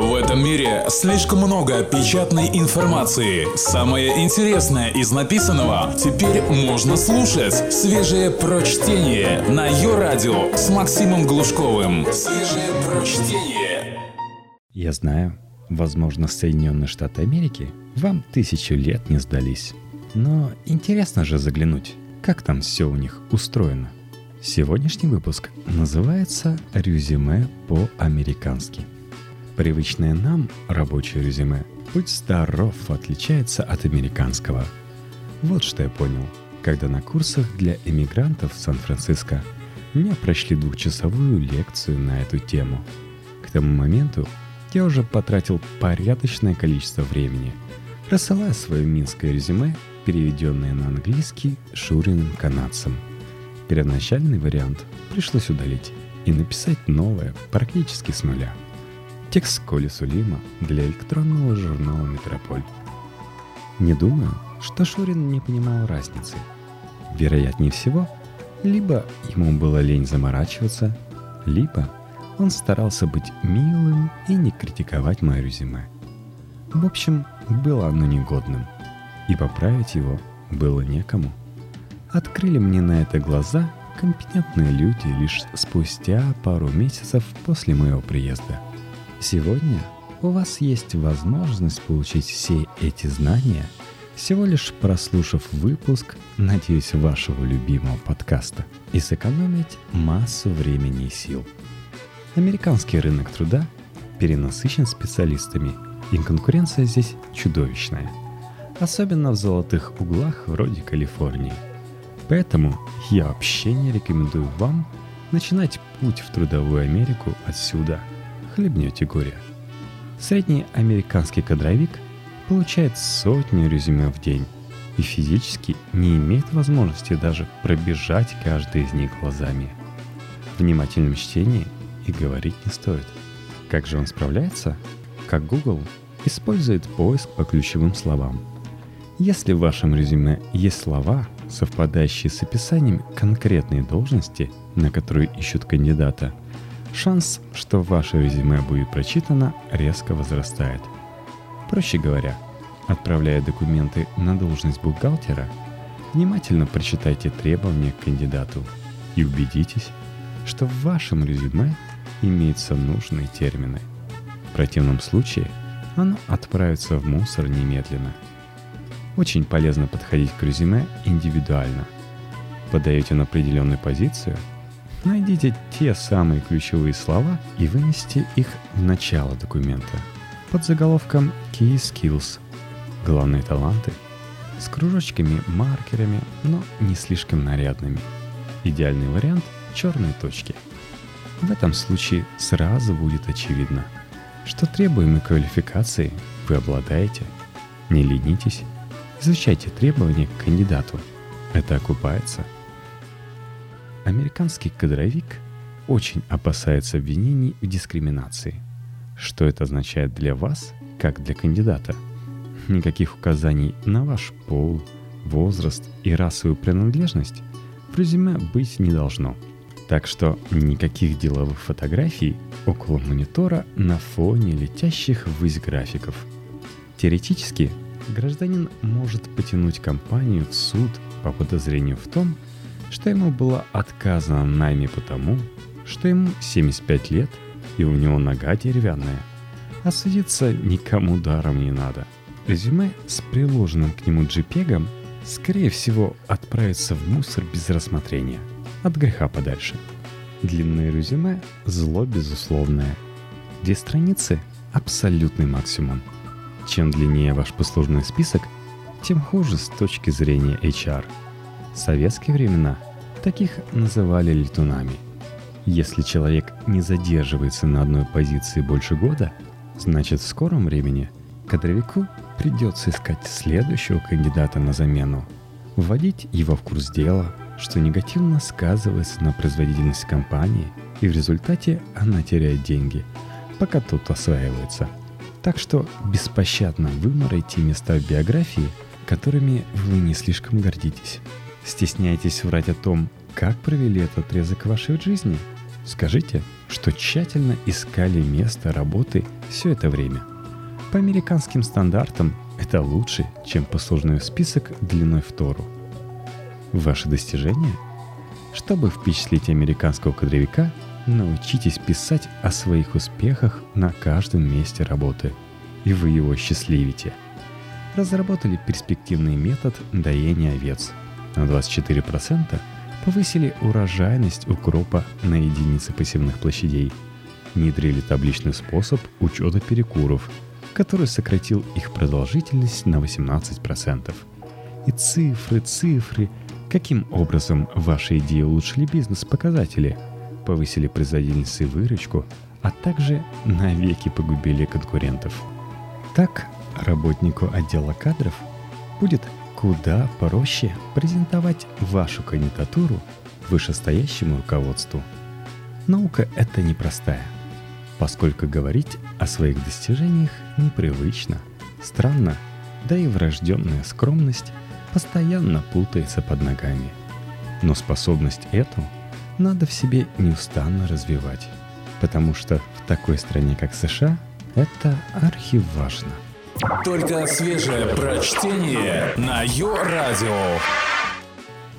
В этом мире слишком много печатной информации. Самое интересное из написанного теперь можно слушать. Свежее прочтение на ее радио с Максимом Глушковым. Свежее прочтение. Я знаю, возможно, Соединенные Штаты Америки вам тысячу лет не сдались. Но интересно же заглянуть, как там все у них устроено. Сегодняшний выпуск называется «Резюме по-американски». Привычное нам рабочее резюме «Будь здоров» отличается от американского. Вот что я понял, когда на курсах для эмигрантов в Сан-Франциско мне прошли двухчасовую лекцию на эту тему. К тому моменту я уже потратил порядочное количество времени, рассылая свое минское резюме, переведенное на английский шуриным канадцем. Первоначальный вариант пришлось удалить и написать новое практически с нуля – Текст Коли Сулима для электронного журнала «Метрополь». Не думаю, что Шурин не понимал разницы. Вероятнее всего, либо ему было лень заморачиваться, либо он старался быть милым и не критиковать мое резюме. В общем, было оно негодным, и поправить его было некому. Открыли мне на это глаза компетентные люди лишь спустя пару месяцев после моего приезда – Сегодня у вас есть возможность получить все эти знания, всего лишь прослушав выпуск, надеюсь, вашего любимого подкаста, и сэкономить массу времени и сил. Американский рынок труда перенасыщен специалистами, и конкуренция здесь чудовищная. Особенно в золотых углах вроде Калифорнии. Поэтому я вообще не рекомендую вам начинать путь в трудовую Америку отсюда – хлебнете горе. Средний американский кадровик получает сотню резюме в день и физически не имеет возможности даже пробежать каждый из них глазами. В внимательном чтении и говорить не стоит. Как же он справляется? Как Google использует поиск по ключевым словам. Если в вашем резюме есть слова, совпадающие с описанием конкретной должности, на которую ищут кандидата – шанс, что ваше резюме будет прочитано, резко возрастает. Проще говоря, отправляя документы на должность бухгалтера, внимательно прочитайте требования к кандидату и убедитесь, что в вашем резюме имеются нужные термины. В противном случае оно отправится в мусор немедленно. Очень полезно подходить к резюме индивидуально. Подаете на определенную позицию – Найдите те самые ключевые слова и вынесите их в начало документа под заголовком Key Skills – главные таланты с кружочками, маркерами, но не слишком нарядными. Идеальный вариант – черные точки. В этом случае сразу будет очевидно, что требуемой квалификации вы обладаете. Не ленитесь, изучайте требования к кандидату. Это окупается – Американский кадровик очень опасается обвинений в дискриминации. Что это означает для вас, как для кандидата? Никаких указаний на ваш пол, возраст и расовую принадлежность в резюме быть не должно. Так что никаких деловых фотографий около монитора на фоне летящих ввысь графиков. Теоретически, гражданин может потянуть компанию в суд по подозрению в том, что ему было отказано в найме потому, что ему 75 лет и у него нога деревянная. А садиться никому даром не надо. Резюме с приложенным к нему JPEG скорее всего отправится в мусор без рассмотрения. От греха подальше. Длинное резюме – зло безусловное. Две страницы – абсолютный максимум. Чем длиннее ваш послужной список, тем хуже с точки зрения HR – советские времена таких называли летунами. Если человек не задерживается на одной позиции больше года, значит в скором времени кадровику придется искать следующего кандидата на замену, вводить его в курс дела, что негативно сказывается на производительности компании, и в результате она теряет деньги, пока тот осваивается. Так что беспощадно выморайте места в биографии, которыми вы не слишком гордитесь. Стесняетесь врать о том, как провели этот отрезок вашей жизни? Скажите, что тщательно искали место работы все это время. По американским стандартам это лучше, чем послужной список длиной в Тору. Ваши достижения? Чтобы впечатлить американского кадровика, научитесь писать о своих успехах на каждом месте работы, и вы его счастливите. Разработали перспективный метод доения овец. На 24% повысили урожайность укропа на единицы посевных площадей. Внедрили табличный способ учета перекуров – который сократил их продолжительность на 18%. И цифры, цифры. Каким образом ваши идеи улучшили бизнес-показатели, повысили производительность и выручку, а также навеки погубили конкурентов. Так, работнику отдела кадров будет куда проще презентовать вашу кандидатуру вышестоящему руководству. Наука это непростая – поскольку говорить о своих достижениях непривычно, странно, да и врожденная скромность постоянно путается под ногами. Но способность эту надо в себе неустанно развивать, потому что в такой стране, как США, это архиважно. Только свежее прочтение на Йо-Радио.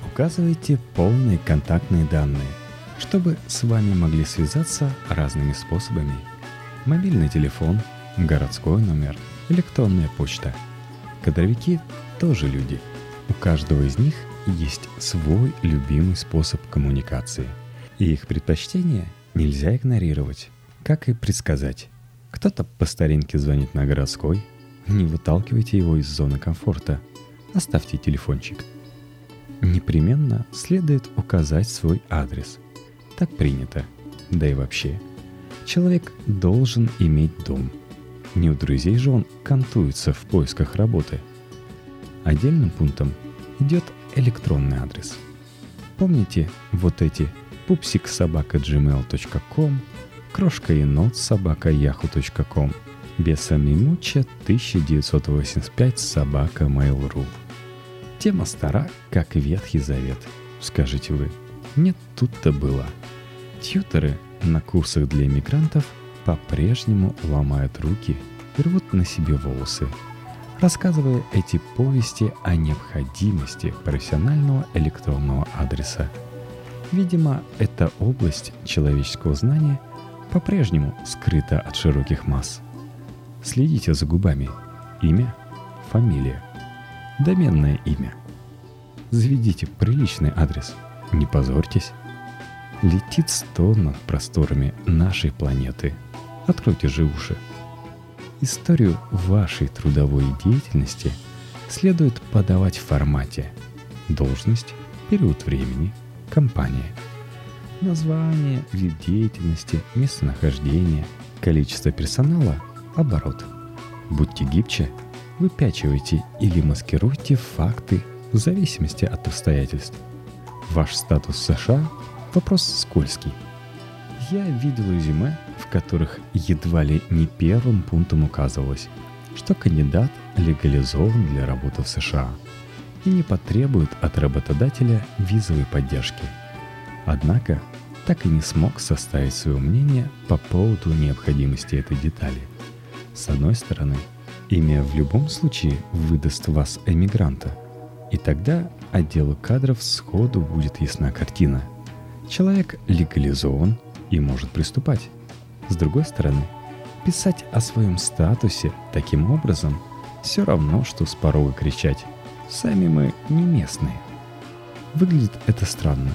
Указывайте полные контактные данные – чтобы с вами могли связаться разными способами. Мобильный телефон, городской номер, электронная почта. Кадровики тоже люди. У каждого из них есть свой любимый способ коммуникации. И их предпочтения нельзя игнорировать, как и предсказать. Кто-то по старинке звонит на городской. Не выталкивайте его из зоны комфорта. Оставьте телефончик. Непременно следует указать свой адрес – так принято. Да и вообще. Человек должен иметь дом. Не у друзей же он кантуется в поисках работы. Отдельным пунктом идет электронный адрес. Помните вот эти пупсик собака gmail.com, крошка енот собака yahoo.com, бесамимуча 1985 собака mail.ru. Тема стара, как Ветхий Завет, скажете вы. Нет, тут-то было – Тьютеры на курсах для иммигрантов по-прежнему ломают руки и рвут на себе волосы, рассказывая эти повести о необходимости профессионального электронного адреса. Видимо, эта область человеческого знания по-прежнему скрыта от широких масс. Следите за губами. Имя, фамилия, доменное имя. Заведите приличный адрес. Не позорьтесь летит сто над просторами нашей планеты. Откройте же уши. Историю вашей трудовой деятельности следует подавать в формате должность, период времени, компания, название, вид деятельности, местонахождение, количество персонала, оборот. Будьте гибче, выпячивайте или маскируйте факты в зависимости от обстоятельств. Ваш статус в США Вопрос скользкий. Я видел резюме, в которых едва ли не первым пунктом указывалось, что кандидат легализован для работы в США и не потребует от работодателя визовой поддержки. Однако так и не смог составить свое мнение по поводу необходимости этой детали. С одной стороны, имя в любом случае выдаст вас эмигранта, и тогда отделу кадров сходу будет ясна картина – Человек легализован и может приступать. С другой стороны, писать о своем статусе таким образом все равно, что с порога кричать «Сами мы не местные». Выглядит это странно,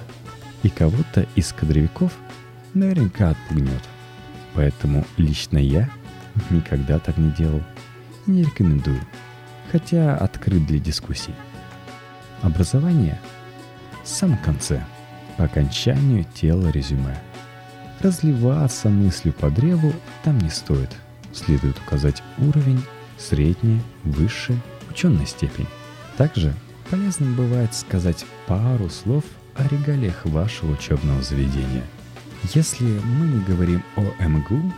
и кого-то из кадровиков наверняка отпугнет. Поэтому лично я никогда так не делал и не рекомендую, хотя открыт для дискуссий. Образование в самом конце – по окончанию тела резюме. Разливаться мыслью по древу там не стоит. Следует указать уровень, средняя, высшая, ученая степень. Также полезным бывает сказать пару слов о регалиях вашего учебного заведения. Если мы не говорим о МГУ,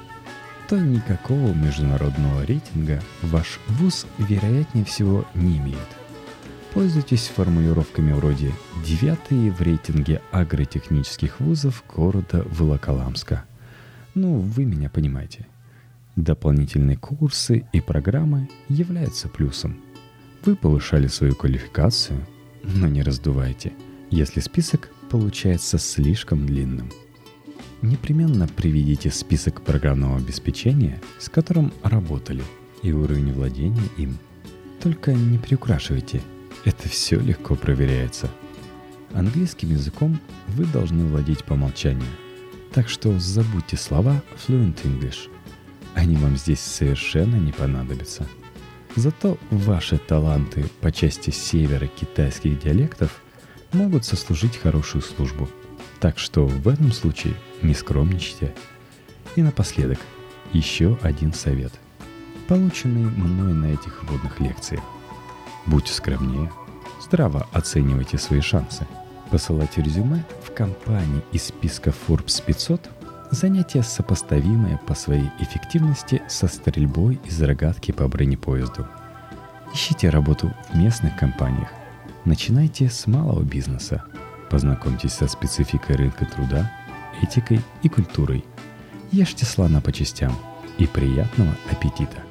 то никакого международного рейтинга ваш вуз вероятнее всего не имеет. Пользуйтесь формулировками вроде «девятые в рейтинге агротехнических вузов города Волоколамска», Ну, вы меня понимаете. Дополнительные курсы и программы являются плюсом. Вы повышали свою квалификацию, но не раздувайте, если список получается слишком длинным. Непременно приведите список программного обеспечения, с которым работали, и уровень владения им. Только не приукрашивайте, это все легко проверяется. Английским языком вы должны владеть по умолчанию, так что забудьте слова Fluent English. Они вам здесь совершенно не понадобятся. Зато ваши таланты по части севера китайских диалектов могут сослужить хорошую службу. Так что в этом случае не скромничайте. И напоследок, еще один совет, полученный мной на этих водных лекциях. Будьте скромнее, здраво оценивайте свои шансы. Посылайте резюме в компании из списка Forbes 500 занятие сопоставимое по своей эффективности со стрельбой из рогатки по бронепоезду. Ищите работу в местных компаниях. Начинайте с малого бизнеса. Познакомьтесь со спецификой рынка труда, этикой и культурой. Ешьте слона по частям и приятного аппетита!